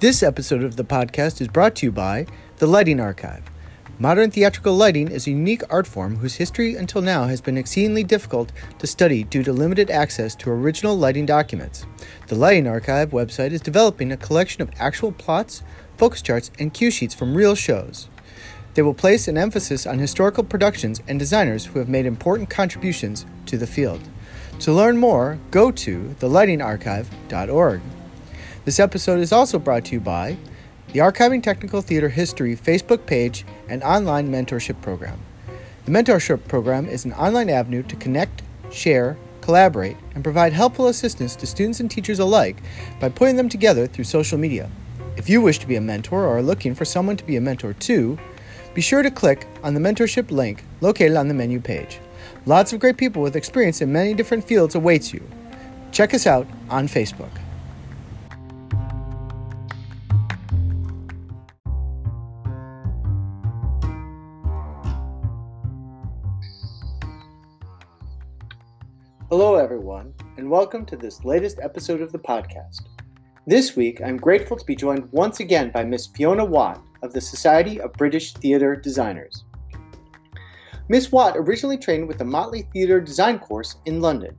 This episode of the podcast is brought to you by the Lighting Archive. Modern theatrical lighting is a unique art form whose history until now has been exceedingly difficult to study due to limited access to original lighting documents. The Lighting Archive website is developing a collection of actual plots, focus charts, and cue sheets from real shows. They will place an emphasis on historical productions and designers who have made important contributions to the field. To learn more, go to thelightingarchive.org. This episode is also brought to you by the Archiving Technical Theater History Facebook page and online mentorship program. The mentorship program is an online avenue to connect, share, collaborate, and provide helpful assistance to students and teachers alike by putting them together through social media. If you wish to be a mentor or are looking for someone to be a mentor to, be sure to click on the mentorship link located on the menu page. Lots of great people with experience in many different fields awaits you. Check us out on Facebook. Hello, everyone, and welcome to this latest episode of the podcast. This week, I'm grateful to be joined once again by Miss Fiona Watt of the Society of British Theatre Designers. Miss Watt originally trained with the Motley Theatre Design course in London.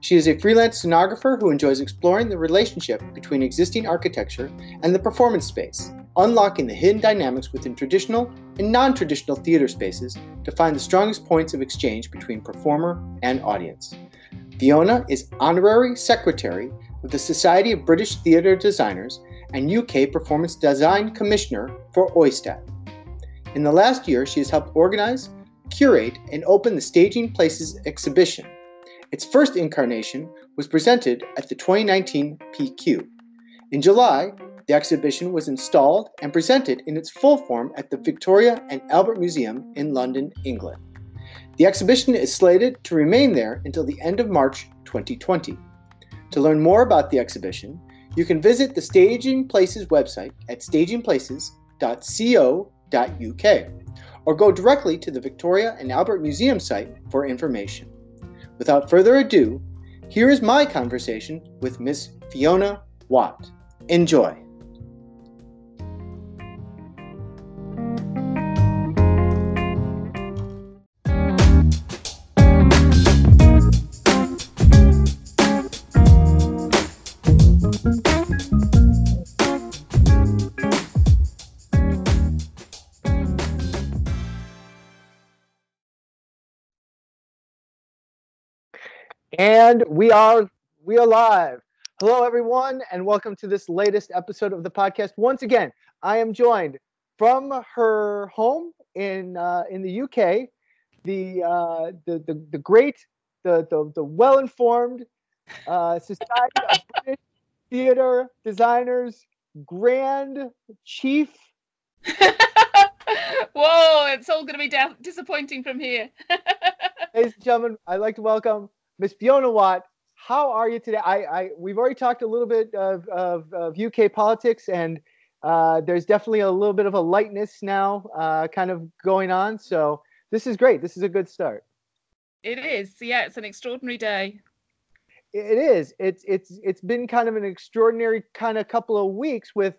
She is a freelance scenographer who enjoys exploring the relationship between existing architecture and the performance space, unlocking the hidden dynamics within traditional and non traditional theater spaces to find the strongest points of exchange between performer and audience. Fiona is Honorary Secretary of the Society of British Theatre Designers and UK Performance Design Commissioner for OISTAT. In the last year, she has helped organize, curate, and open the Staging Places exhibition. Its first incarnation was presented at the 2019 PQ. In July, the exhibition was installed and presented in its full form at the Victoria and Albert Museum in London, England. The exhibition is slated to remain there until the end of March 2020. To learn more about the exhibition, you can visit the Staging Places website at stagingplaces.co.uk or go directly to the Victoria and Albert Museum site for information. Without further ado, here is my conversation with Miss Fiona Watt. Enjoy. And we are we are live. Hello, everyone, and welcome to this latest episode of the podcast. Once again, I am joined from her home in uh, in the UK, the uh, the, the the great, the the, the well informed uh, Society of British Theater Designers Grand Chief. Whoa! It's all going to be da- disappointing from here. Ladies and gentlemen, I'd like to welcome Miss Fiona Watt, how are you today? I, I we've already talked a little bit of, of, of UK politics, and uh, there's definitely a little bit of a lightness now, uh, kind of going on. So this is great. This is a good start. It is. Yeah, it's an extraordinary day. It is. It's it's it's been kind of an extraordinary kind of couple of weeks with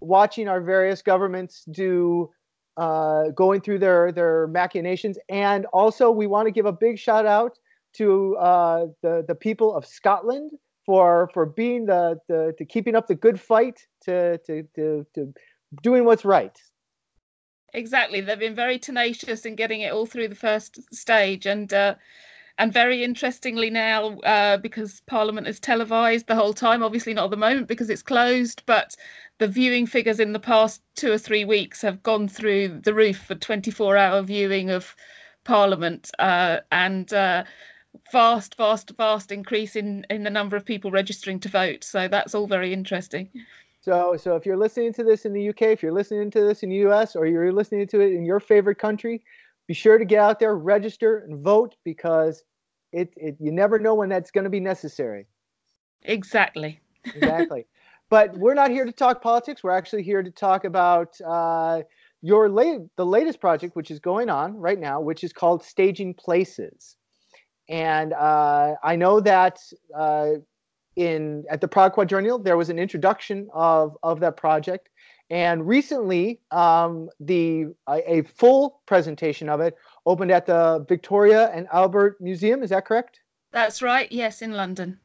watching our various governments do uh, going through their their machinations, and also we want to give a big shout out to uh, the the people of Scotland for for being the, the keeping up the good fight to to to, to doing what's right. Exactly, they've been very tenacious in getting it all through the first stage, and uh, and very interestingly now, uh, because Parliament is televised the whole time. Obviously not at the moment because it's closed, but the viewing figures in the past two or three weeks have gone through the roof for 24-hour viewing of Parliament, uh, and uh, vast, vast, vast increase in in the number of people registering to vote. So that's all very interesting. So, so if you're listening to this in the UK, if you're listening to this in the US, or you're listening to it in your favorite country, be sure to get out there, register, and vote because it, it you never know when that's going to be necessary. Exactly. exactly. But we're not here to talk politics. We're actually here to talk about uh, your late the latest project, which is going on right now, which is called Staging Places. And uh, I know that uh, in at the Prague Quadrennial, there was an introduction of of that project, and recently, um, the a, a, full presentation of it opened at the Victoria and Albert Museum. Is that correct? That's right. Yes, in London.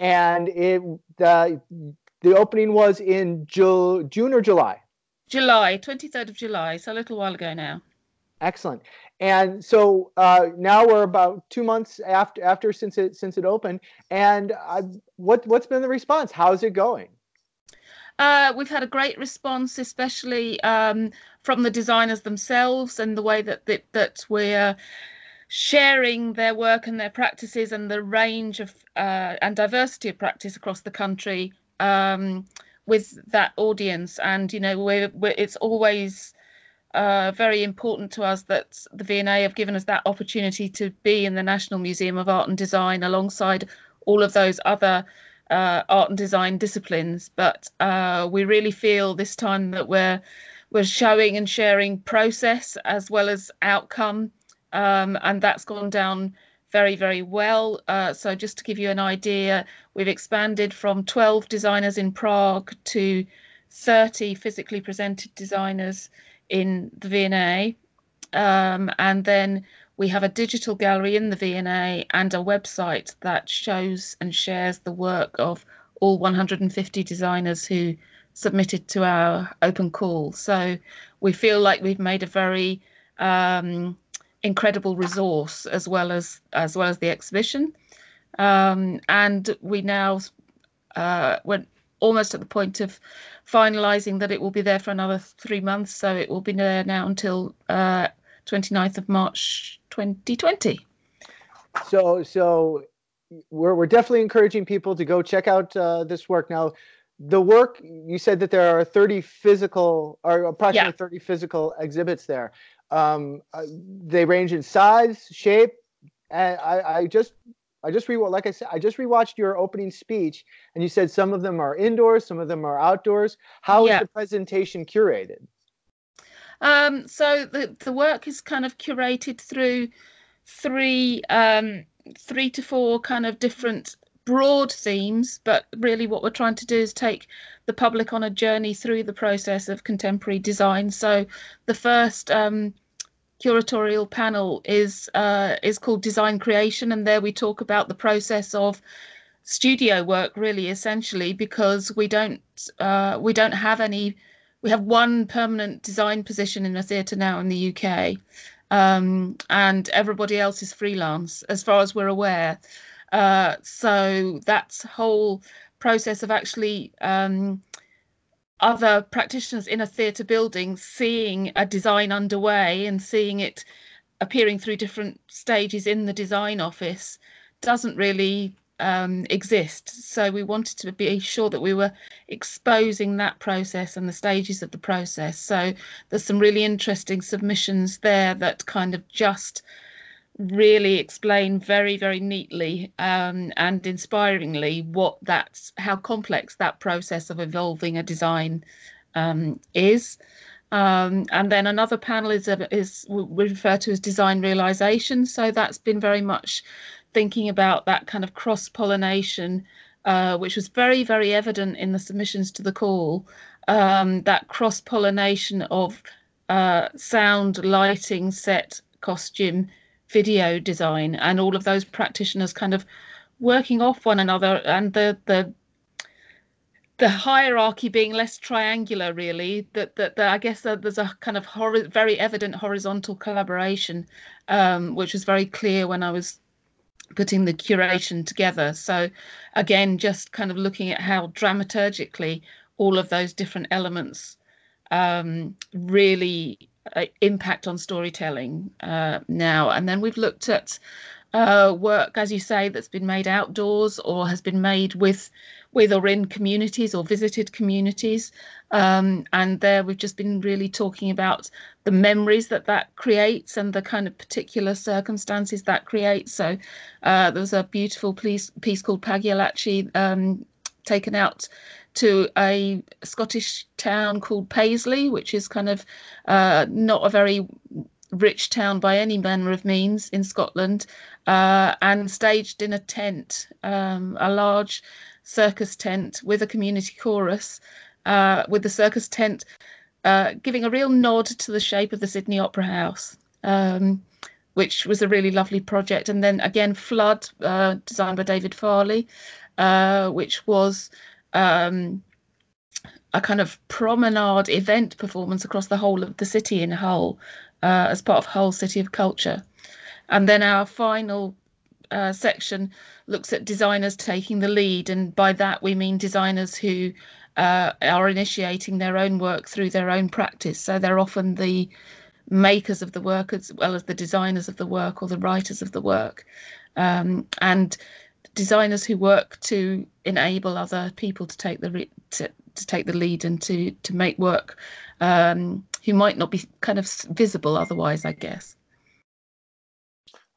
And it the the opening was in Ju- June or July. July, twenty third of July. So a little while ago now. Excellent. And so uh, now we're about two months after after since it since it opened. And uh, what what's been the response? How's it going? Uh, we've had a great response, especially um, from the designers themselves, and the way that that, that we're sharing their work and their practices and the range of uh, and diversity of practice across the country um, with that audience. And you know, we're, we're, it's always uh, very important to us that the V&A have given us that opportunity to be in the National Museum of Art and Design alongside all of those other uh, art and design disciplines. But uh, we really feel this time that we're we're showing and sharing process as well as outcome, um, and that's gone down very very well. Uh, so just to give you an idea, we've expanded from 12 designers in Prague to 30 physically presented designers in the V&A. Um, and then we have a digital gallery in the V&A and a website that shows and shares the work of all 150 designers who submitted to our open call. So we feel like we've made a very um, incredible resource as well as as well as the exhibition. Um, and we now uh, we're almost at the point of finalising that it will be there for another three months. So it will be there now until uh, 29th of March 2020. So, so we're, we're definitely encouraging people to go check out uh, this work. Now, the work, you said that there are 30 physical, or approximately yeah. 30 physical exhibits there. Um, uh, they range in size, shape, and I, I just I just re like I said, I just rewatched your opening speech, and you said some of them are indoors, some of them are outdoors. How yeah. is the presentation curated? Um, so the the work is kind of curated through three um, three to four kind of different broad themes, but really what we're trying to do is take the public on a journey through the process of contemporary design. So the first um, curatorial panel is uh, is called Design Creation, and there we talk about the process of studio work, really, essentially, because we don't uh, we don't have any. We have one permanent design position in a theatre now in the UK, um, and everybody else is freelance, as far as we're aware. Uh, so that's whole process of actually um, other practitioners in a theatre building seeing a design underway and seeing it appearing through different stages in the design office doesn't really um, exist. So we wanted to be sure that we were exposing that process and the stages of the process. So there's some really interesting submissions there that kind of just really explain very very neatly um, and inspiringly what that's how complex that process of evolving a design um, is. Um, and then another panel is is we refer to as design realization. So that's been very much thinking about that kind of cross pollination uh, which was very very evident in the submissions to the call. Um, that cross pollination of uh, sound lighting set costume video design and all of those practitioners kind of working off one another and the the the hierarchy being less triangular really that that, that i guess that there's a kind of hor- very evident horizontal collaboration um, which was very clear when i was putting the curation together. So again just kind of looking at how dramaturgically all of those different elements um, really uh, impact on storytelling uh, now. And then we've looked at uh, work, as you say, that's been made outdoors or has been made with with or in communities or visited communities. Um, and there we've just been really talking about the memories that that creates and the kind of particular circumstances that creates. So uh, there was a beautiful piece, piece called Pagliacci um, taken out to a Scottish town called Paisley, which is kind of uh, not a very rich town by any manner of means in Scotland, uh, and staged in a tent, um, a large circus tent with a community chorus, uh, with the circus tent uh, giving a real nod to the shape of the Sydney Opera House. Um, which was a really lovely project. And then again, Flood, uh, designed by David Farley, uh, which was um, a kind of promenade event performance across the whole of the city in Hull uh, as part of Hull City of Culture. And then our final uh, section looks at designers taking the lead, and by that we mean designers who uh, are initiating their own work through their own practice. So they're often the makers of the work as well as the designers of the work or the writers of the work. Um, and designers who work to enable other people to take the re- to, to take the lead and to to make work um, who might not be kind of visible otherwise, I guess.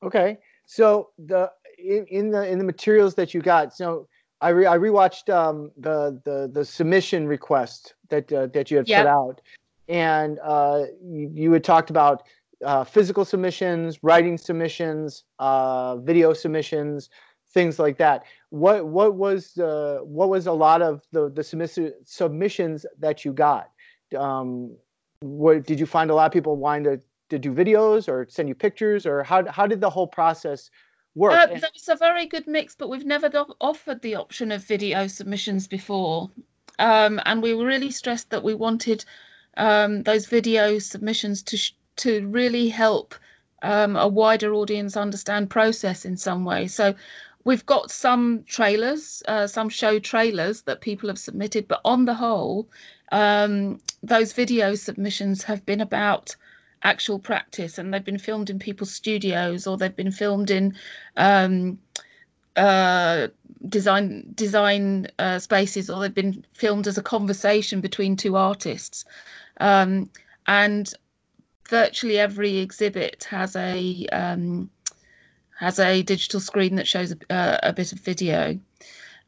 Okay, so the in, in the in the materials that you got, so I re, I rewatched um, the the the submission request that uh, that you had yep. put out, and uh, you, you, had talked about uh, physical submissions, writing submissions, uh, video submissions, things like that. What what was uh, what was a lot of the the submiss- submissions that you got? Um, what did you find a lot of people wanting to, to do videos or send you pictures, or how how did the whole process work? Uh, there was a very good mix, but we've never do- offered the option of video submissions before, um, and we were really stressed that we wanted um, those video submissions to sh- to really help um, a wider audience understand process in some way. So we've got some trailers, uh, some show trailers that people have submitted, but on the whole, um, those video submissions have been about actual practice and they've been filmed in people's studios or they've been filmed in um, uh, design design uh, spaces or they've been filmed as a conversation between two artists. Um, and virtually every exhibit has a um, has a digital screen that shows a, a bit of video,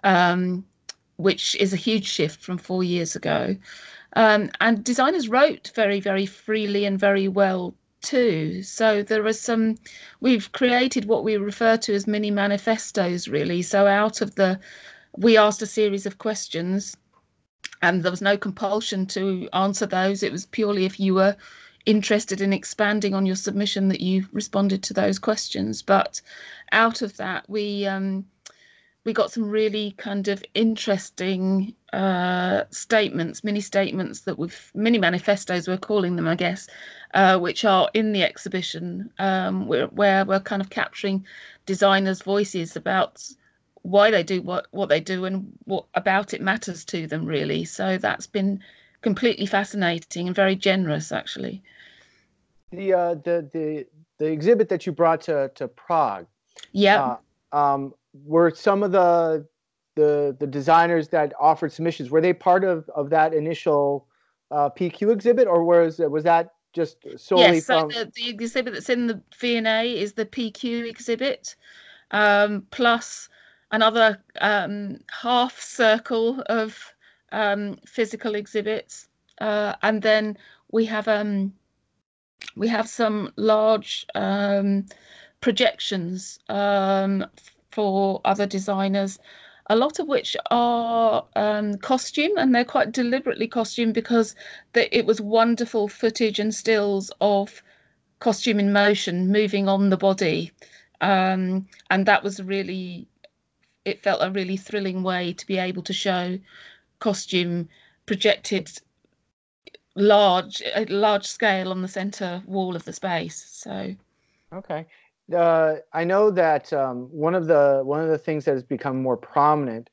um, which is a huge shift from four years ago. Um, and designers wrote very, very freely and very well too. So there are some, we've created what we refer to as mini manifestos, really. So out of the, we asked a series of questions and there was no compulsion to answer those. It was purely if you were interested in expanding on your submission that you responded to those questions. But out of that, we um, we got some really kind of interesting uh, statements, mini statements that we've mini manifestos we're calling them, I guess, uh, which are in the exhibition, um, where, where we're kind of capturing designers' voices about why they do what what they do and what about it matters to them really so that's been completely fascinating and very generous actually the uh the the the exhibit that you brought to to prague. Yeah uh, um were some of the the the designers that offered submissions were they part of of that initial uh, pq exhibit or was was that just solely yes, so from... the, the exhibit that's in the V&A is the PQ exhibit, um, plus another um, half circle of um, physical exhibits, uh, and then we have um, we have some large um, projections um, for other designers. A lot of which are um, costume, and they're quite deliberately costume because the, it was wonderful footage and stills of costume in motion moving on the body, um, and that was really it felt a really thrilling way to be able to show costume projected large large scale on the center wall of the space so. Okay. Uh, i know that um, one of the one of the things that has become more prominent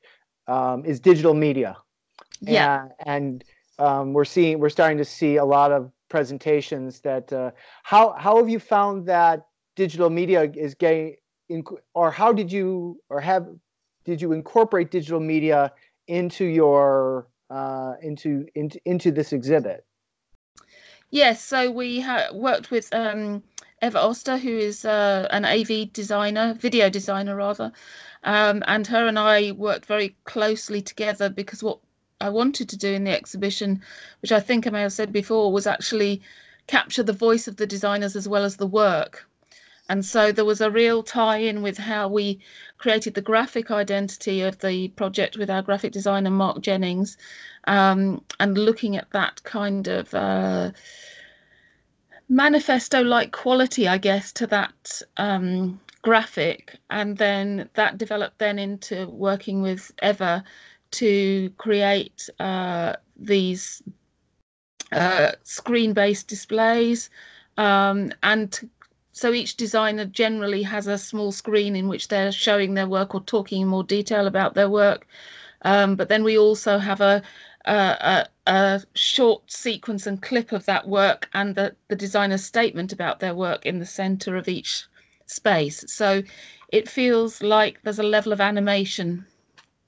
um, is digital media. Yeah. And, and um, we're seeing we're starting to see a lot of presentations that uh, how how have you found that digital media is getting in, or how did you or have did you incorporate digital media into your uh, into into into this exhibit? Yes, so we ha- worked with um, Eva Oster, who is uh, an AV designer, video designer rather, um, and her and I worked very closely together because what I wanted to do in the exhibition, which I think I may have said before, was actually capture the voice of the designers as well as the work. And so there was a real tie in with how we created the graphic identity of the project with our graphic designer, Mark Jennings, um, and looking at that kind of uh, manifesto like quality, I guess, to that um, graphic. And then that developed then into working with Eva to create uh, these uh, screen-based displays um, and so each designer generally has a small screen in which they're showing their work or talking in more detail about their work um, but then we also have a, a, a, short sequence and clip of that work and the, the designer's statement about their work in the center of each space so it feels like there's a level of animation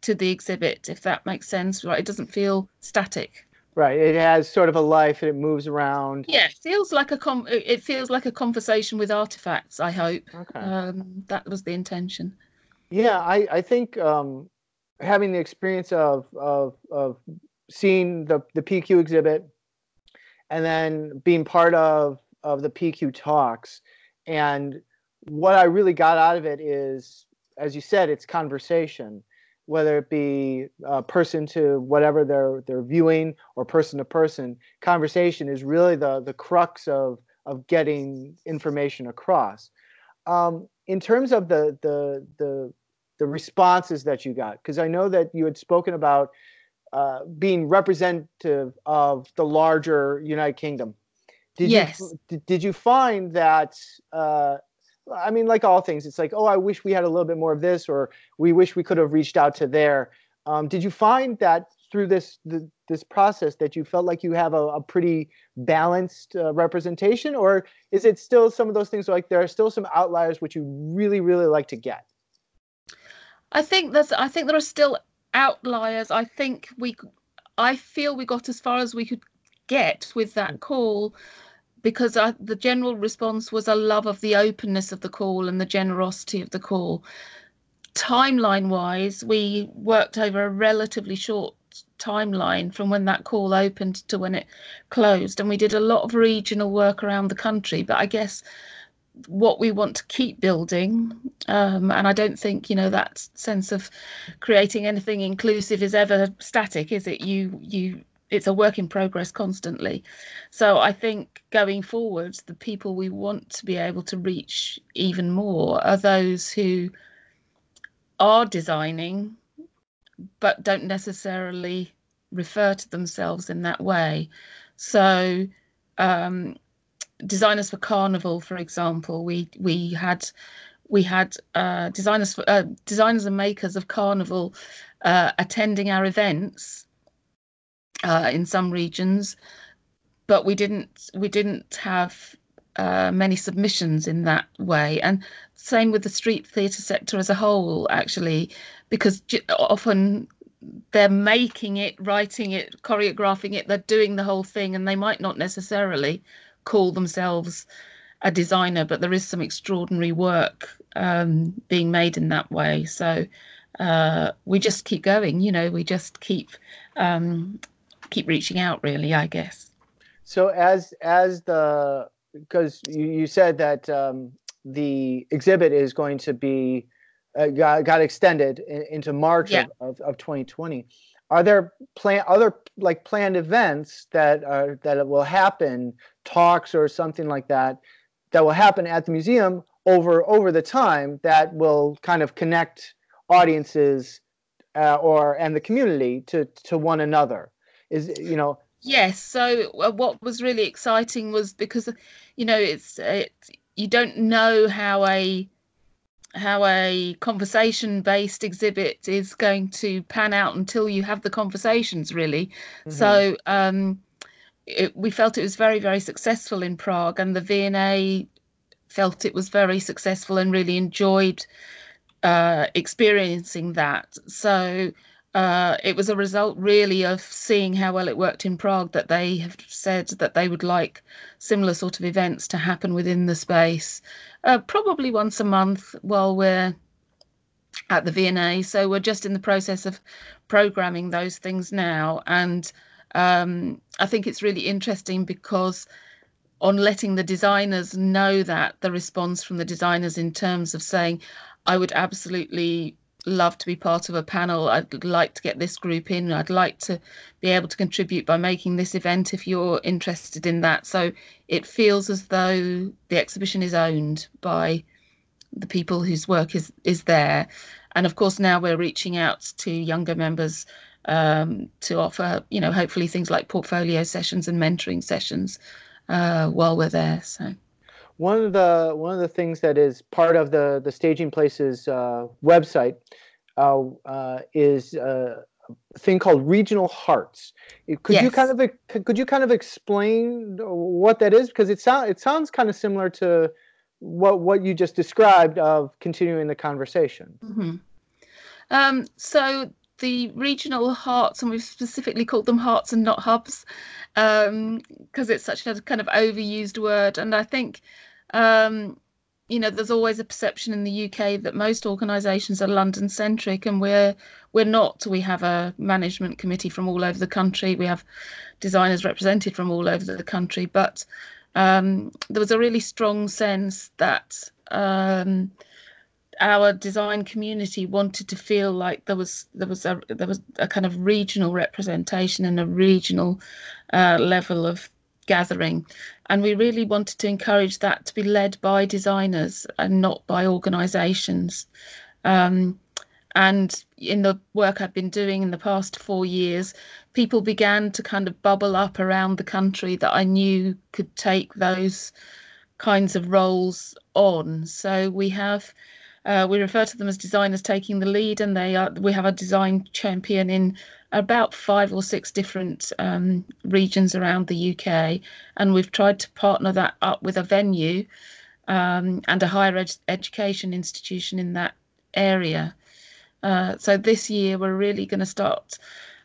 to the exhibit if that makes sense right it doesn't feel static Right. It has sort of a life and it moves around. Yeah, it feels like a com- it feels like a conversation with artifacts, I hope. Okay. Um, that was the intention. Yeah, I, I think um, having the experience of, of, of seeing the, the PQ exhibit and then being part of, of the PQ talks. And what I really got out of it is, as you said, it's conversation whether it be uh, person to whatever they're they're viewing or person to person. Conversation is really the the crux of of getting information across. Um, in terms of the the the the responses that you got because i know that you had spoken about uh, being representative of the larger united kingdom did yes. you did you find that uh, I mean, like all things, it's like, oh, I wish we had a little bit more of this, or we wish we could have reached out to there. Um, did you find that through this the, this process that you felt like you have a, a pretty balanced uh, representation, or is it still some of those things like there are still some outliers which you really really like to get? I think that's I think there are still outliers. I think we I feel we got as far as we could get with that mm. call because I, the general response was a love of the openness of the call and the generosity of the call. Timeline wise, we worked over a relatively short timeline from when that call opened to when it closed, and we did a lot of regional work around the country. But I guess what we want to keep building um, and i don't think you know that sense of creating anything inclusive is ever static is it you you it's a work in progress constantly. So I think going forward, the people we want to be able to reach even more are those who are designing but don't necessarily refer to themselves in that way. So um, designers for carnival, for example, we we had we had uh, designers for, uh, designers and makers of carnival uh, attending our events uh, in some regions, but we didn't we didn't have uh, many submissions in that way, and same with the street theatre sector as a whole, actually, because often they're making it, writing it, choreographing it, they're doing the whole thing, and they might not necessarily call themselves a designer, but there is some extraordinary work um, being made in that way. So uh, we just keep going, you know, we just keep um, keep reaching out really i guess so as as the because you, you said that um, the exhibit is going to be uh, got, got extended in, into march yeah. of, of, of 2020 are there plan other like planned events that are that will happen talks or something like that that will happen at the museum over over the time that will kind of connect audiences uh, or and the community to to one another is you know yes so uh, what was really exciting was because you know it's it you don't know how a how a conversation based exhibit is going to pan out until you have the conversations really mm-hmm. so um it, we felt it was very very successful in prague and the v&a felt it was very successful and really enjoyed uh, experiencing that so uh, it was a result really of seeing how well it worked in Prague that they have said that they would like similar sort of events to happen within the space, uh, probably once a month while we're at the V&A. So we're just in the process of programming those things now. And um, I think it's really interesting because on letting the designers know that the response from the designers in terms of saying, I would absolutely love to be part of a panel. I'd like to get this group in. I'd like to be able to contribute by making this event if you're interested in that. So it feels as though the exhibition is owned by the people whose work is is there. And of course, now we're reaching out to younger members um, to offer, you know, hopefully things like portfolio sessions and mentoring sessions uh, while we're there. So one of the one of the things that is part of the the staging places uh, website uh, uh, is uh, a thing called regional hearts. Could yes. you kind of could you kind of explain what that is? Because it sounds it sounds kind of similar to what what you just described of continuing the conversation. Mm-hmm. Um, so the regional hearts, and we've specifically called them hearts and not hubs, because um, it's such a kind of overused word. And I think, um, you know, there's always a perception in the UK that most organisations are London centric, and we're we're not. We have a management committee from all over the country. We have designers represented from all over the country, but um, there was a really strong sense that um, our design community wanted to feel like there was there was a there was a kind of regional representation and a regional uh, level of gathering and we really wanted to encourage that to be led by designers and not by organizations um, and in the work I've been doing in the past four years, people began to kind of bubble up around the country that I knew could take those kinds of roles on. So we have uh, we refer to them as designers taking the lead, and they are. We have a design champion in about five or six different um, regions around the UK, and we've tried to partner that up with a venue um, and a higher ed- education institution in that area. Uh, so this year we're really going to start.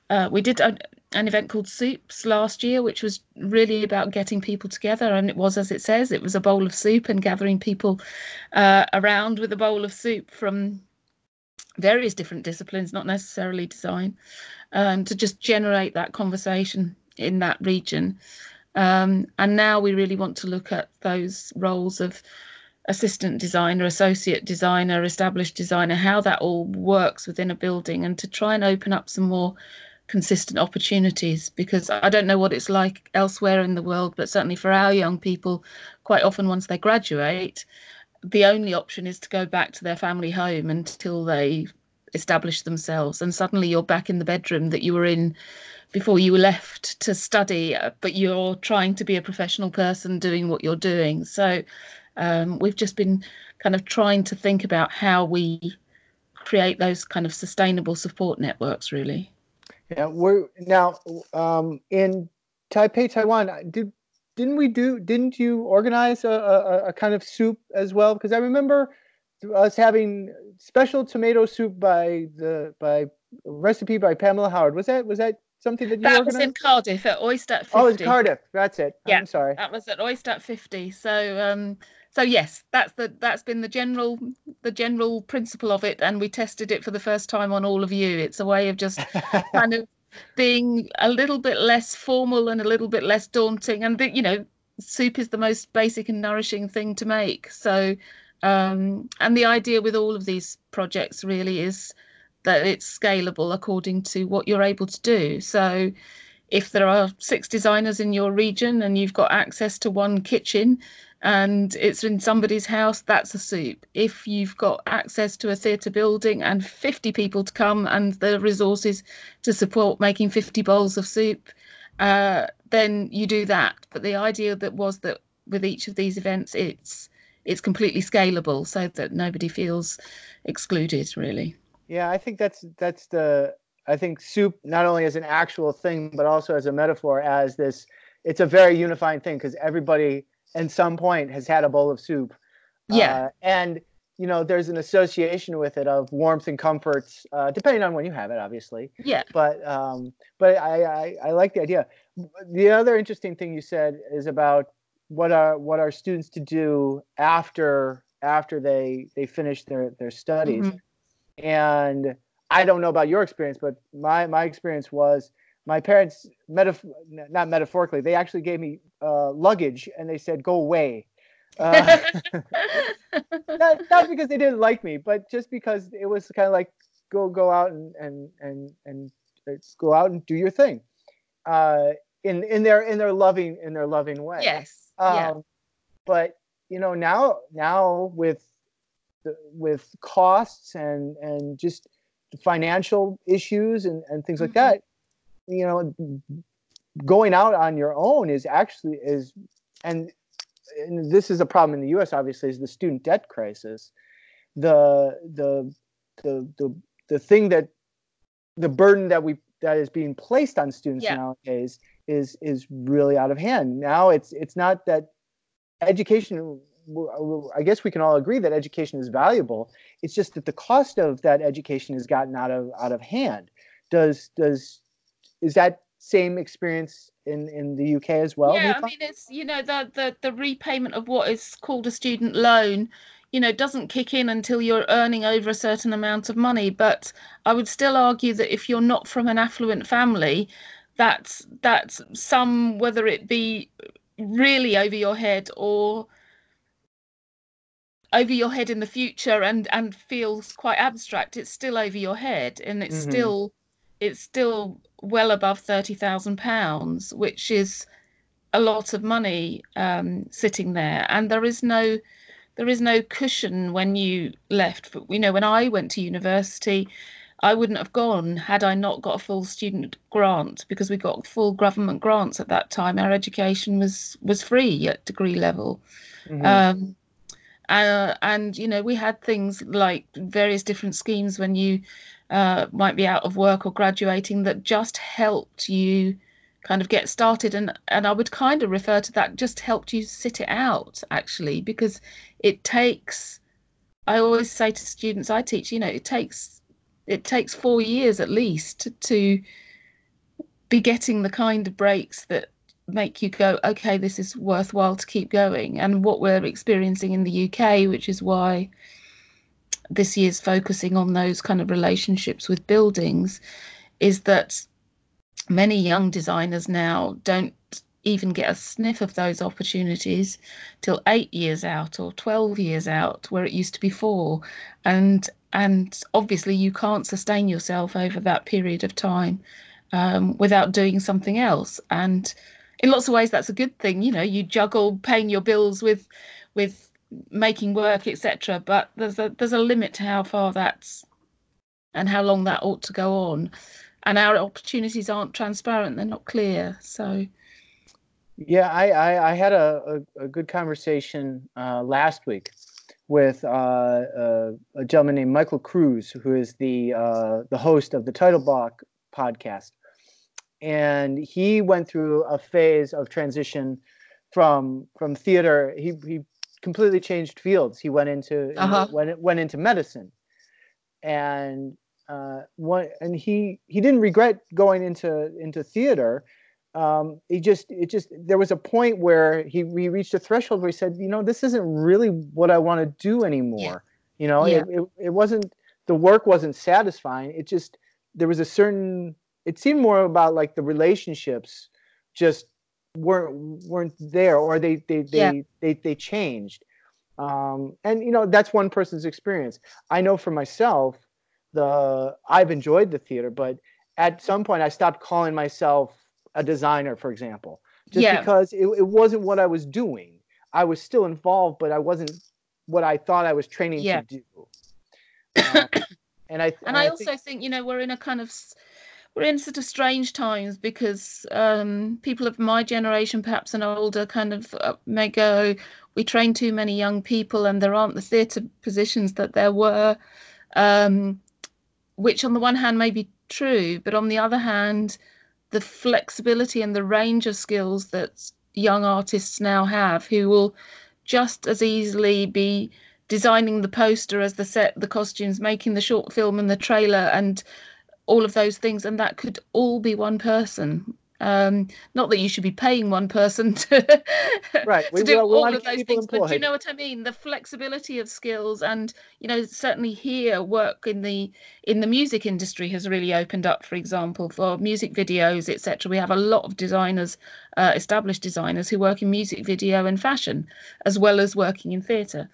Uh, we did a, an event called Soups last year, which was really about getting people together. And it was, as it says, it was a bowl of soup and gathering people uh, around with a bowl of soup from various different disciplines, not necessarily design, um, to just generate that conversation in that region. Um, and now we really want to look at those roles of assistant designer, associate designer, established designer, how that all works within a building, and to try and open up some more consistent opportunities because I don't know what it's like elsewhere in the world, but certainly for our young people, quite often once they graduate, the only option is to go back to their family home until they establish themselves. And suddenly you're back in the bedroom that you were in before you left to study, but you're trying to be a professional person doing what you're doing. So um, we've just been kind of trying to think about how we create those kind of sustainable support networks, really. Yeah, we're now um, in Taipei, Taiwan. Did didn't we do? Didn't you organize a, a, a kind of soup as well? Because I remember us having special tomato soup by the by recipe by Pamela Howard. Was that was that something that you that organized? was in Cardiff at OISTAT 50. Oh, it's Cardiff. That's it. Yeah, I'm sorry. That was at OISTAT 50. So um, so yes, that's the that's been the general the general principle of it, and we tested it for the first time on all of you. It's a way of just kind of being a little bit less formal and a little bit less daunting, and the, you know, soup is the most basic and nourishing thing to make. So, um, and the idea with all of these projects really is that it's scalable according to what you're able to do. So if there are six designers in your region and you've got access to one kitchen and it's in somebody's house, that's a soup. If you've got access to a theatre building and 50 people to come and the resources to support making 50 bowls of soup, uh, then you do that. But the idea that was that with each of these events, it's it's completely scalable so that nobody feels excluded, really. Yeah, I think that's that's the I think soup not only as an actual thing, but also as a metaphor, as this. It's a very unifying thing because everybody at some point has had a bowl of soup. Yeah. Uh, and you know, there's an association with it of warmth and comforts, uh, depending on when you have it, obviously. Yeah. But um, but I, I I like the idea. The other interesting thing you said is about what are what are students to do after after they they finish their their studies, mm-hmm. and I don't know about your experience, but my my experience was my parents, metaf- not metaphorically, they actually gave me uh, luggage and they said, "Go away." Uh, not, not because they didn't like me, but just because it was kind of like, go go out and and and and uh, go out and do your thing, uh, in in their in their loving in their loving way. Yes. Um, yeah. But you know now now with with costs and and just financial issues and, and things like mm-hmm. that you know going out on your own is actually is and, and this is a problem in the US obviously is the student debt crisis the the the the, the thing that the burden that we that is being placed on students yeah. nowadays is is really out of hand now it's it's not that education I guess we can all agree that education is valuable. It's just that the cost of that education has gotten out of out of hand. Does does is that same experience in in the UK as well? Yeah, I mean it's you know the the the repayment of what is called a student loan you know doesn't kick in until you're earning over a certain amount of money but i would still argue that if you're not from an affluent family that's that's some whether it be really over your head or over your head in the future and and feels quite abstract it's still over your head and it's mm-hmm. still it's still well above 30,000 pounds which is a lot of money um, sitting there. And there is no there is no cushion when you left. But you know when I went to university I wouldn't have gone had I not got a full student grant because we got full government grants at that time. Our education was was free at degree level. Mm-hmm. um, uh, and you know we had things like various different schemes when you uh, might be out of work or graduating that just helped you kind of get started and and I would kind of refer to that just helped you sit it out actually because it takes I always say to students I teach you know it takes it takes 4 years at least to, to be getting the kind of breaks that make you go, okay, this is worthwhile to keep going. And what we're experiencing in the UK, which is why this year's focusing on those kind of relationships with buildings, is that many young designers now don't even get a sniff of those opportunities till eight years out or 12 years out where it used to be four. And and obviously you can't sustain yourself over that period of time um, without doing something else. And in lots of ways that's a good thing. You know you juggle paying your bills with with making work etc but there's a there's a limit to how far that's and how long that ought to go on and our opportunities aren't transparent they're not clear so yeah i i, I had a, a, a, good conversation uh, last week with uh, uh, a gentleman named michael cruz who is the uh, the host of the title block podcast and he went through a phase of transition from from theater. He he completely changed fields. He went into uh-huh. went went into medicine, and uh, one and he he didn't regret going into into theater. Um, he just it just there was a point where he he reached a threshold where he said, you know, this isn't really what I want to do anymore. Yeah. You know, yeah. it, it it wasn't the work wasn't satisfying. It just there was a certain it seemed more about like the relationships just weren't weren't there or they they they yeah. they, they changed um, and you know that's one person's experience i know for myself the i've enjoyed the theater but at some point i stopped calling myself a designer for example just yeah. because it, it wasn't what i was doing i was still involved but i wasn't what i thought i was training yeah. to do uh, and i and, and I, I, also think, think you know we're in a kind of we're in sort of strange times because um, people of my generation, perhaps and older, kind of uh, may go, we train too many young people and there aren't the theatre positions that there were, um, which on the one hand may be true, but on the other hand, the flexibility and the range of skills that young artists now have who will just as easily be designing the poster as the set the costumes making the short film and the trailer and all of those things and that could all be one person Um, not that you should be paying one person to, right. to do all of those things, employed. but do you know what I mean? The flexibility of skills, and you know, certainly here, work in the in the music industry has really opened up. For example, for music videos, etc. We have a lot of designers, uh, established designers, who work in music video and fashion, as well as working in theatre.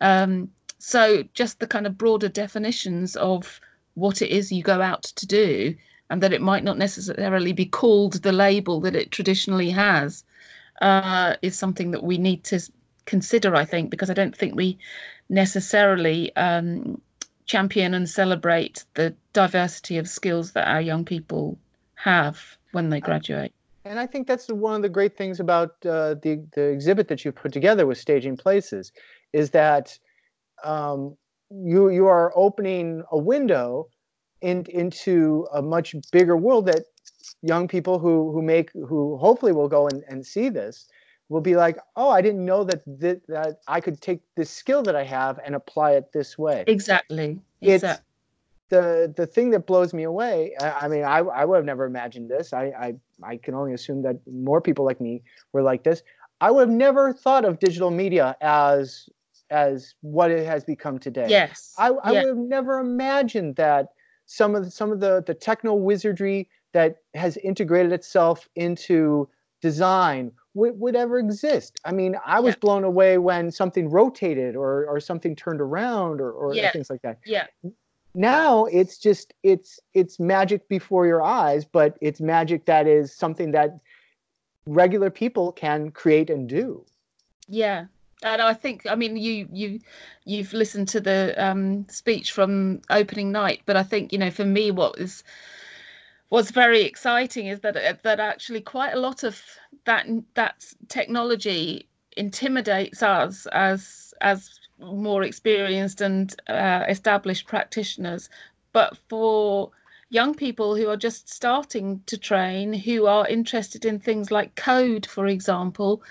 Um, so, just the kind of broader definitions of what it is you go out to do and that it might not necessarily be called the label that it traditionally has uh, is something that we need to consider, I think, because I don't think we necessarily um, champion and celebrate the diversity of skills that our young people have when they graduate. And I think that's one of the great things about uh, the the exhibit that you've put together with Staging Places, is that um, you you are opening a window in, into a much bigger world that young people who who make who hopefully will go and, and see this will be like oh i didn't know that, that that i could take this skill that i have and apply it this way. Exactly. It's exactly. the the thing that blows me away i, I mean I, I would have never imagined this. I, I i can only assume that more people like me were like this. I would have never thought of digital media as as what it has become today yes i, I yeah. would have never imagined that some of the, some of the the techno wizardry that has integrated itself into design would, would ever exist. I mean, I was yeah. blown away when something rotated or or something turned around or, or yeah. things like that. Yeah. Now it's just it's it's magic before your eyes, but it's magic that is something that regular people can create and do. Yeah, and I think I mean you you you've listened to the um, speech from opening night, but I think you know for me what is what's very exciting is that uh, that actually quite a lot of that that technology intimidates us as as more experienced and uh, established practitioners, but for young people who are just starting to train, who are interested in things like code, for example,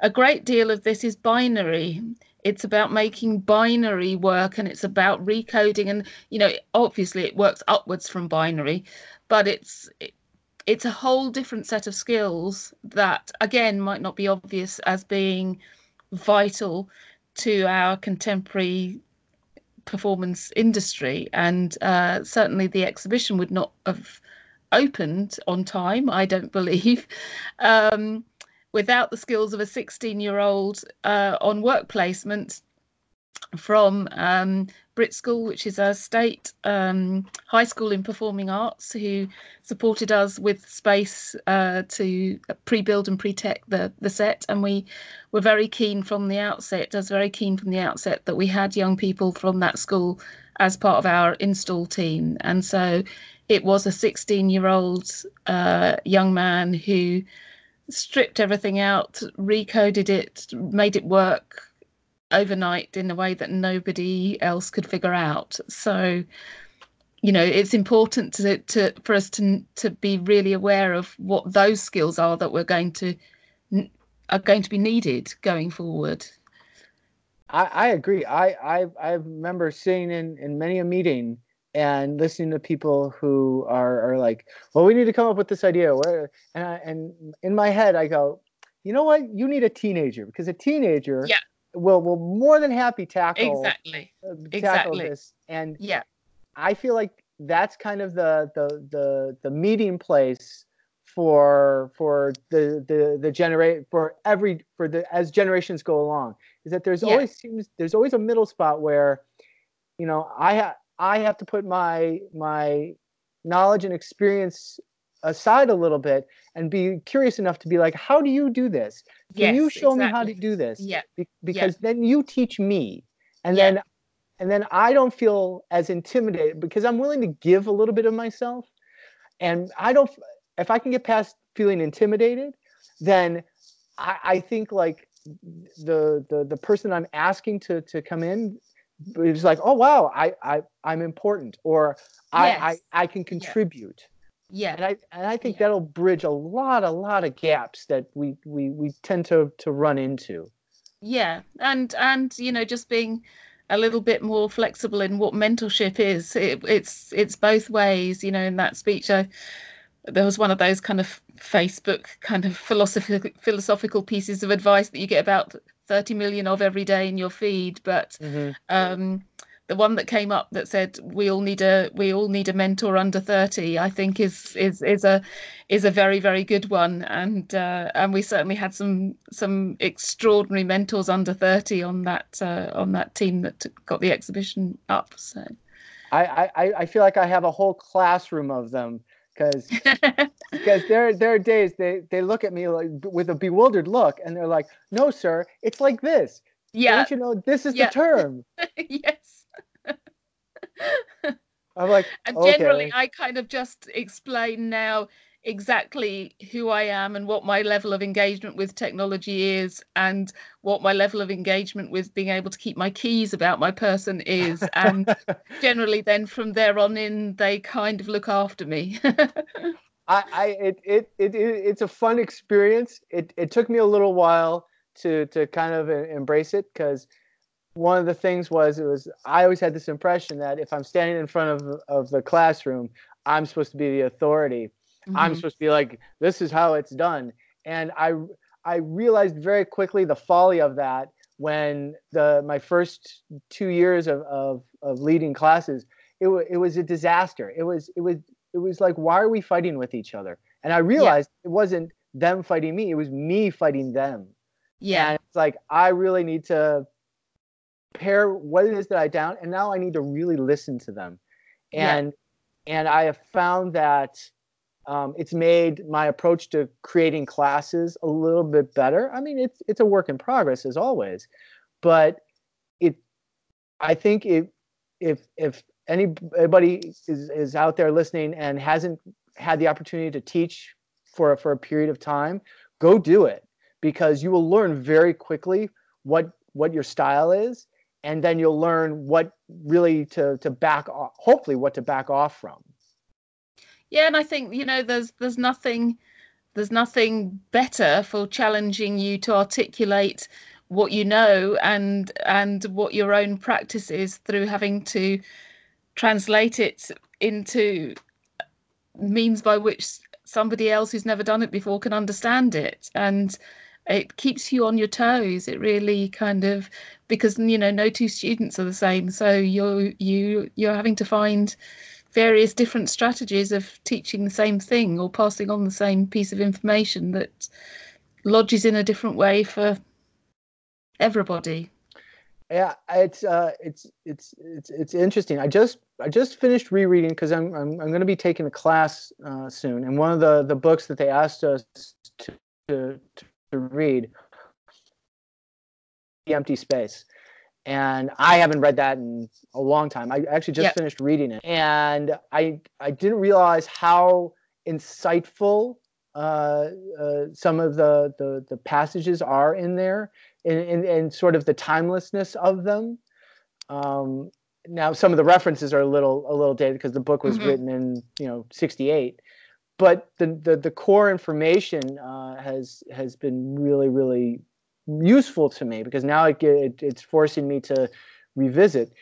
a great deal of this is binary. It's about making binary work and it's about recoding and you know obviously it works upwards from binary but it's it, it's a whole different set of skills that again might not be obvious as being vital to our contemporary performance industry. And uh, certainly the exhibition would not have opened on time i don't believe. Um, without the skills of a 16 year old uh, on work placement from um, Brit School, which is a state um, high school in performing arts, who supported us with space uh, to pre-build and pre-tech the the set, and we were very keen from the outset. I was very keen from the outset that we had young people from that school as part of our install team, and so it was a 16-year-old uh, young man who stripped everything out, recoded it, made it work overnight in a way that nobody else could figure out. So, you know, it's important to, to for us to to be really aware of what those skills are that we're going to are going to be needed going forward. I, I agree. I, I I remember seeing in in many a meeting and listening to people who are, are like, well, we need to come up with this idea. Where and I, and in my head, I go, you know what? You need a teenager because a teenager yeah. will will more than happy tackle exactly uh, tackle exactly this. And yeah, I feel like that's kind of the the the the meeting place for for the the the generate for every for the as generations go along is that there's yeah. always seems there's always a middle spot where you know I have I have to put my my knowledge and experience aside a little bit and be curious enough to be like, how do you do this? Can yes, you show exactly. me how to do this? Yeah. Be- because yeah. then you teach me, and yeah. then and then I don't feel as intimidated because I'm willing to give a little bit of myself, and I don't. If I can get past feeling intimidated, then I, I think like the the the person I'm asking to to come in it's like oh wow i i i'm important or i yes. I, I can contribute. Yeah. And i and i think yeah. that'll bridge a lot a lot of gaps that we we we tend to to run into. Yeah. And and you know just being a little bit more flexible in what mentorship is it, it's it's both ways you know in that speech i there was one of those kind of Facebook kind of philosophical philosophical pieces of advice that you get about 30 million of every day in your feed, but mm-hmm. um, the one that came up that said we all need a we all need a mentor under 30 i think is is is a is a very very good one. And uh, and we certainly had some some extraordinary mentors under 30 on that uh, on that team that got the exhibition up so. I, I i feel like i have a whole classroom of them because because there there are days they they look at me like with a bewildered look and they're like no sir it's like this yeah Don't you know this is yeah. the term yes I'm like, and generally, okay. I kind of just explain now exactly who I am and what my level of engagement with technology is, and what my level of engagement with being able to keep my keys about my person is. And generally, then from there on in, they kind of look after me. I, I it, it, it, it's a fun experience. It, it took me a little while to, to kind of embrace it because one of the things was it was I always had this impression that if I'm standing in front of of the classroom, I'm supposed to be the authority. Mm-hmm. I'm supposed to be like this is how it's done. And I I realized very quickly the folly of that when the my first two years of of, of leading classes it, w- it was a disaster. It was it was it was like why are we fighting with each other? And I realized yeah. it wasn't them fighting me, it was me fighting them. Yeah. And it's like I really need to pair what it is that I down, and now I need to really listen to them. And yeah. and I have found that um, it's made my approach to creating classes a little bit better. I mean, it's it's a work in progress as always, but it I think if if if anybody is is out there listening and hasn't had the opportunity to teach for for a period of time, go do it because you will learn very quickly what what your style is and then you'll learn what really to to back off hopefully what to back off from yeah and i think you know there's there's nothing there's nothing better for challenging you to articulate what you know and and what your own practice is through having to translate it into means by which somebody else who's never done it before can understand it. And it keeps you on your toes. It really kind of because you know no two students are the same. So you're you you're having to find various different strategies of teaching the same thing or passing on the same piece of information that lodges in a different way for everybody. Yeah it's uh it's it's it's it's interesting. I just i just finished rereading because i'm i'm, I'm going to be taking a class uh, soon and one of the the books that they asked us to to, to read the empty space and i haven't read that in a long time. I actually just finished reading it. And i i didn't realize how insightful uh, uh, some of the, the, the passages are in there and, and, sort of the timelessness of them. Um, now some of the references are a little a little dated because the book was mm-hmm. written in you know 68 but the, the, the core information uh, has has been really really useful to me because now it, it it's forcing me to revisit.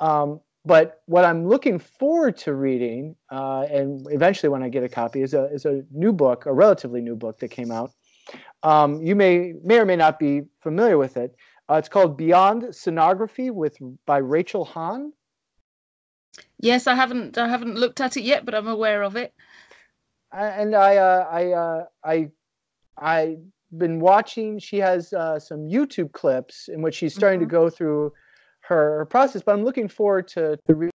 Um, but what I'm looking forward to reading, uh, and eventually when I get a copy, is a is a new book, a relatively new book that came out. Um, you may may or may not be familiar with it. Uh, it's called Beyond Scenography with by Rachel Hann. Yes, I haven't I haven't looked at it yet, but I'm aware of it and I, uh, I, uh, I, I been watching. She has uh, some YouTube clips in which she's starting mm-hmm. to go through her, her, process. But I'm looking forward to the. Re-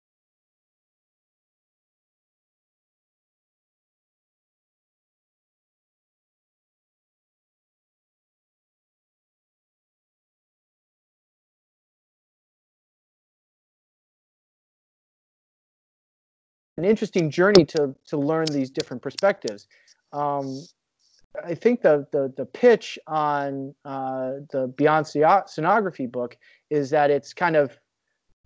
an interesting journey to to learn these different perspectives. Um, I think the, the the pitch on uh, the Beyond Scenography book is that it's kind of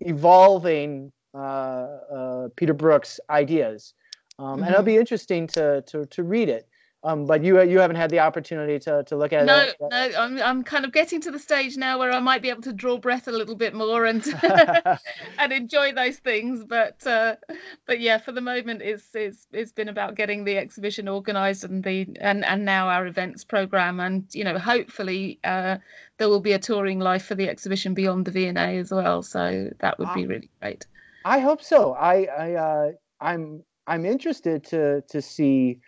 evolving uh, uh, Peter Brook's ideas, um, mm-hmm. and it'll mm-hmm. be interesting to to to read it. Um, but you you haven't had the opportunity to, to look at no, it. No, no, I'm I'm kind of getting to the stage now where I might be able to draw breath a little bit more and and enjoy those things. But uh, but yeah, for the moment, it's it's it's been about getting the exhibition organised and the and and now our events program, and you know, hopefully uh, there will be a touring life for the exhibition beyond the V&A as well. So that would be really great. I hope so. I I uh, I'm I'm interested to to see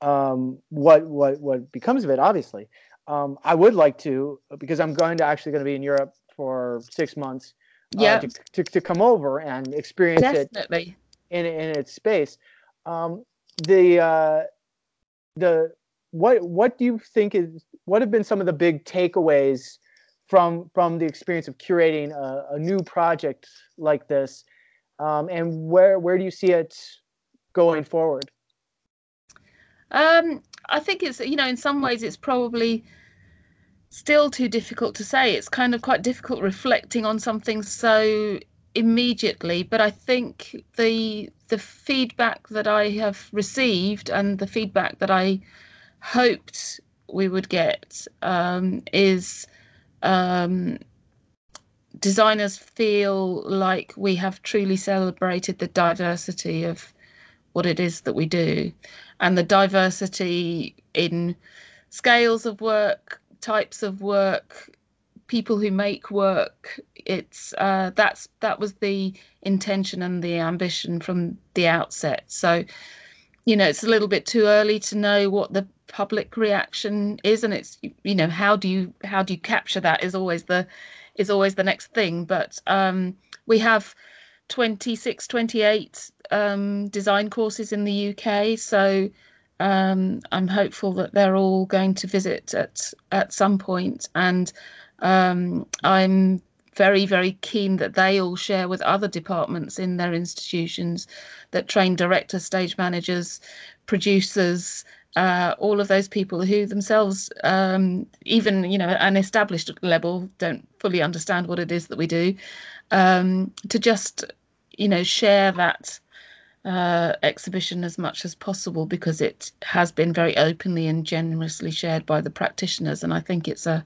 um, what what what becomes of it. Obviously, um, I would like to because I'm going to actually going to be in Europe for six months. Uh, yeah, to, to, to, come over and experience Definitely. it in in its space. Um, the uh, the what what do you think is what have been some of the big takeaways from from the experience of curating a, a new project like this, um, and where where do you see it going forward? Um, I think it's you know in some ways it's probably still too difficult to say. It's kind of quite difficult reflecting on something so immediately. But I think the the feedback that I have received and the feedback that I hoped we would get um, is um, designers feel like we have truly celebrated the diversity of what it is that we do and the diversity in scales of work, types of work, people who make work. It's uh, that's that was the intention and the ambition from the outset. So, you know, it's a little bit too early to know what the public reaction is, and it's you know how do you how do you capture that is always the is always the next thing. But um, we have 26, 28 um, design courses in the UK. So um, I'm hopeful that they're all going to visit at at some point, and um, I'm very very keen that they all share with other departments in their institutions that train directors, stage managers, producers. Uh, all of those people who themselves, um, even you know, an established level, don't fully understand what it is that we do, um, to just you know share that uh, exhibition as much as possible because it has been very openly and generously shared by the practitioners, and I think it's a,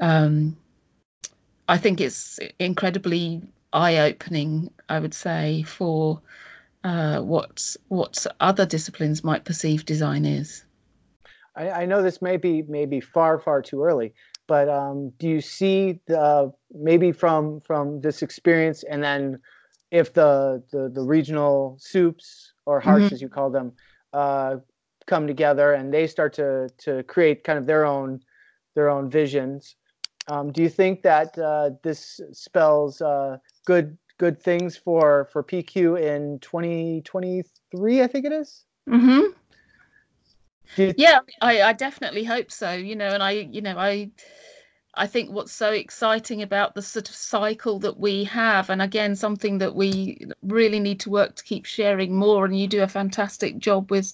um, I think it's incredibly eye-opening. I would say for uh, what what other disciplines might perceive design is. I, I know this may be maybe far far too early, but um, do you see the maybe from from this experience and then if the the, the regional soups or hearts mm-hmm. as you call them uh, come together and they start to to create kind of their own their own visions um, do you think that uh, this spells uh, good good things for for PQ in 2023 I think it is mm-hmm. yeah I, I definitely hope so you know and I you know I I think what's so exciting about the sort of cycle that we have, and again, something that we really need to work to keep sharing more, and you do a fantastic job with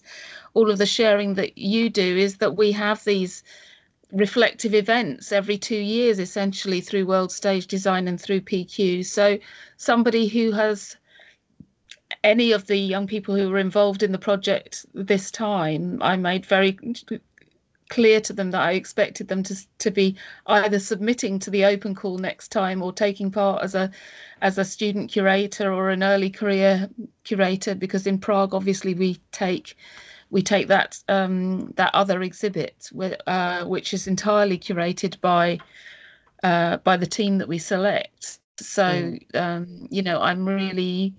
all of the sharing that you do, is that we have these reflective events every two years, essentially through World Stage Design and through PQ. So, somebody who has any of the young people who were involved in the project this time, I made very clear to them that I expected them to to be either submitting to the open call next time or taking part as a as a student curator or an early career curator because in Prague obviously we take we take that um, that other exhibit uh, which is entirely curated by uh, by the team that we select so mm. um, you know I'm really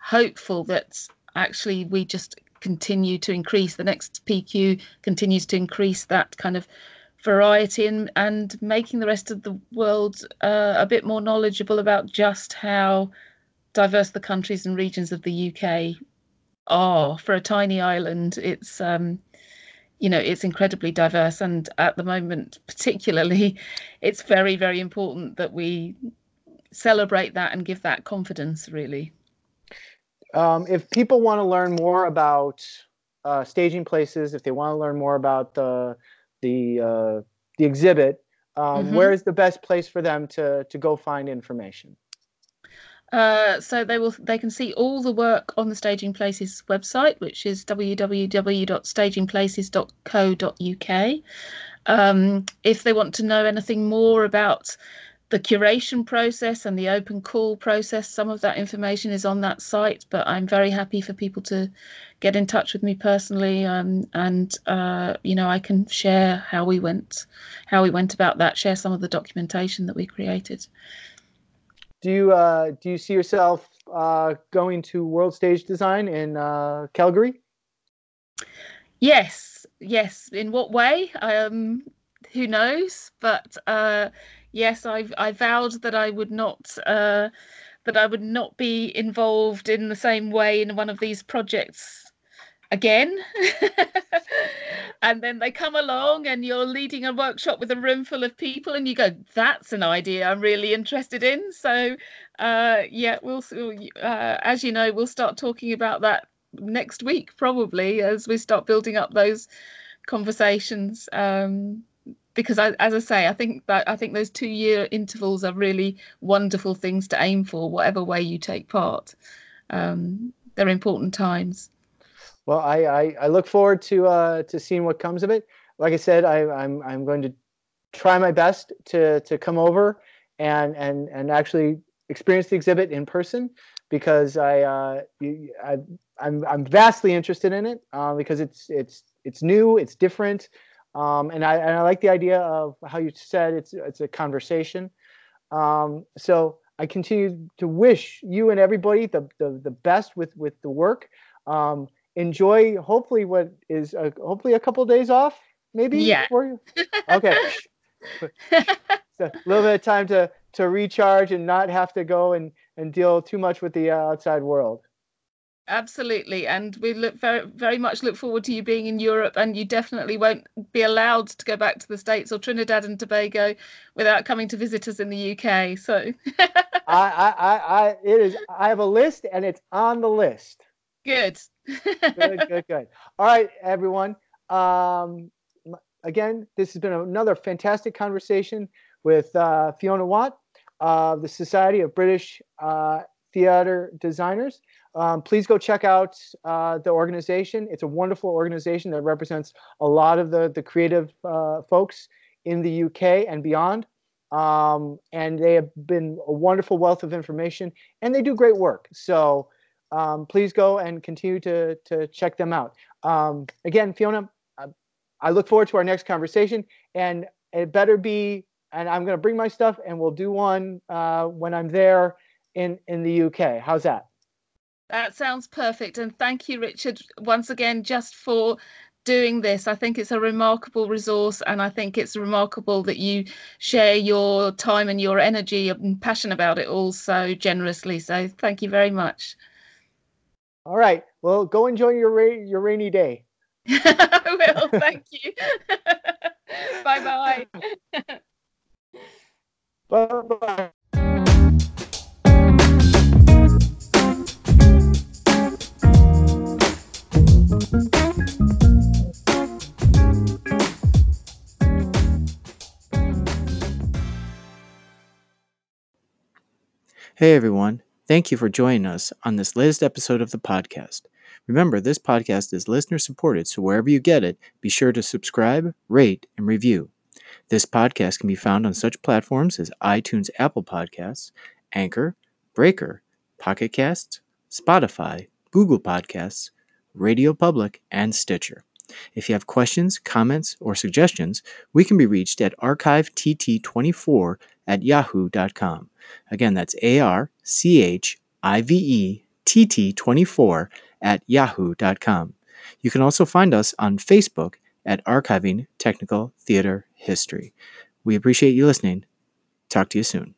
hopeful that actually we just continue to increase. The next PQ continues to increase that kind of variety and, and making the rest of the world uh, a bit more knowledgeable about just how diverse the countries and regions of the UK are. For a tiny island, it's um, you know it's incredibly diverse, and at the moment, particularly, it's very very important that we celebrate that and give that confidence. Really um, if people want to learn more about uh, staging places, if they want to learn more about the the uh, the exhibit, um, mm-hmm. where is the best place for them to to go find information? Uh, so they will they can see all the work on the Staging Places website, which is www.stagingplaces.co.uk. Um, if they want to know anything more about the curation process and the open call process, some of that information is on that site. But I'm very happy for people to get in touch with me personally, um, and uh, you know I can share how we went, how we went about that, share some of the documentation that we created. Do you uh, do you see yourself uh, going to World Stage Design in uh, Calgary? Yes, yes. In what way? Um, who knows? But uh, yes, I I vowed that I would not uh, that I would not be involved in the same way in one of these projects again. and then they come along and you're leading a workshop with a room full of people and you go, that's an idea I'm really interested in. So, uh, yeah, we'll, uh, as you know, we'll start talking about that next week probably as we start building up those conversations. Um, because I, as I say, I think that I think those two year intervals are really wonderful things to aim for, whatever way you take part. Um, they're important times. Well, I, I, I look forward to uh, to seeing what comes of it. Like I said, I, I'm I'm going to try my best to to come over and and and actually experience the exhibit in person because I, uh, I I'm I'm vastly interested in it uh, because it's it's it's new, it's different, um, and I and I like the idea of how you said it's it's a conversation. Um, so I continue to wish you and everybody the the, the best with with the work. Um, enjoy hopefully what is a, hopefully a couple of days off maybe yeah for you okay a little bit of time to to recharge and not have to go and and deal too much with the outside world absolutely and we look very very much look forward to you being in europe and you definitely won't be allowed to go back to the states or trinidad and tobago without coming to visit us in the uk so I, I i it is i have a list and it's on the list good good, good, good. All right, everyone. Um, again, this has been another fantastic conversation with uh, Fiona Watt of the Society of British uh, Theater Designers. Um, please go check out uh, the organization. It's a wonderful organization that represents a lot of the, the creative uh, folks in the UK and beyond. Um, and they have been a wonderful wealth of information and they do great work. So um, please go and continue to, to check them out. Um, again, Fiona, I look forward to our next conversation, and it better be. And I'm going to bring my stuff, and we'll do one uh, when I'm there in in the UK. How's that? That sounds perfect. And thank you, Richard, once again, just for doing this. I think it's a remarkable resource, and I think it's remarkable that you share your time and your energy and passion about it all so generously. So thank you very much. All right. Well, go enjoy your ra- your rainy day. I will. Thank you. bye bye. bye bye. Hey everyone. Thank you for joining us on this latest episode of the podcast. Remember, this podcast is listener supported, so wherever you get it, be sure to subscribe, rate, and review. This podcast can be found on such platforms as iTunes, Apple Podcasts, Anchor, Breaker, Pocket Casts, Spotify, Google Podcasts, Radio Public, and Stitcher. If you have questions, comments, or suggestions, we can be reached at archivett24 at yahoo.com. Again, that's A R C H I V E T T 24 at yahoo.com. You can also find us on Facebook at Archiving Technical Theater History. We appreciate you listening. Talk to you soon.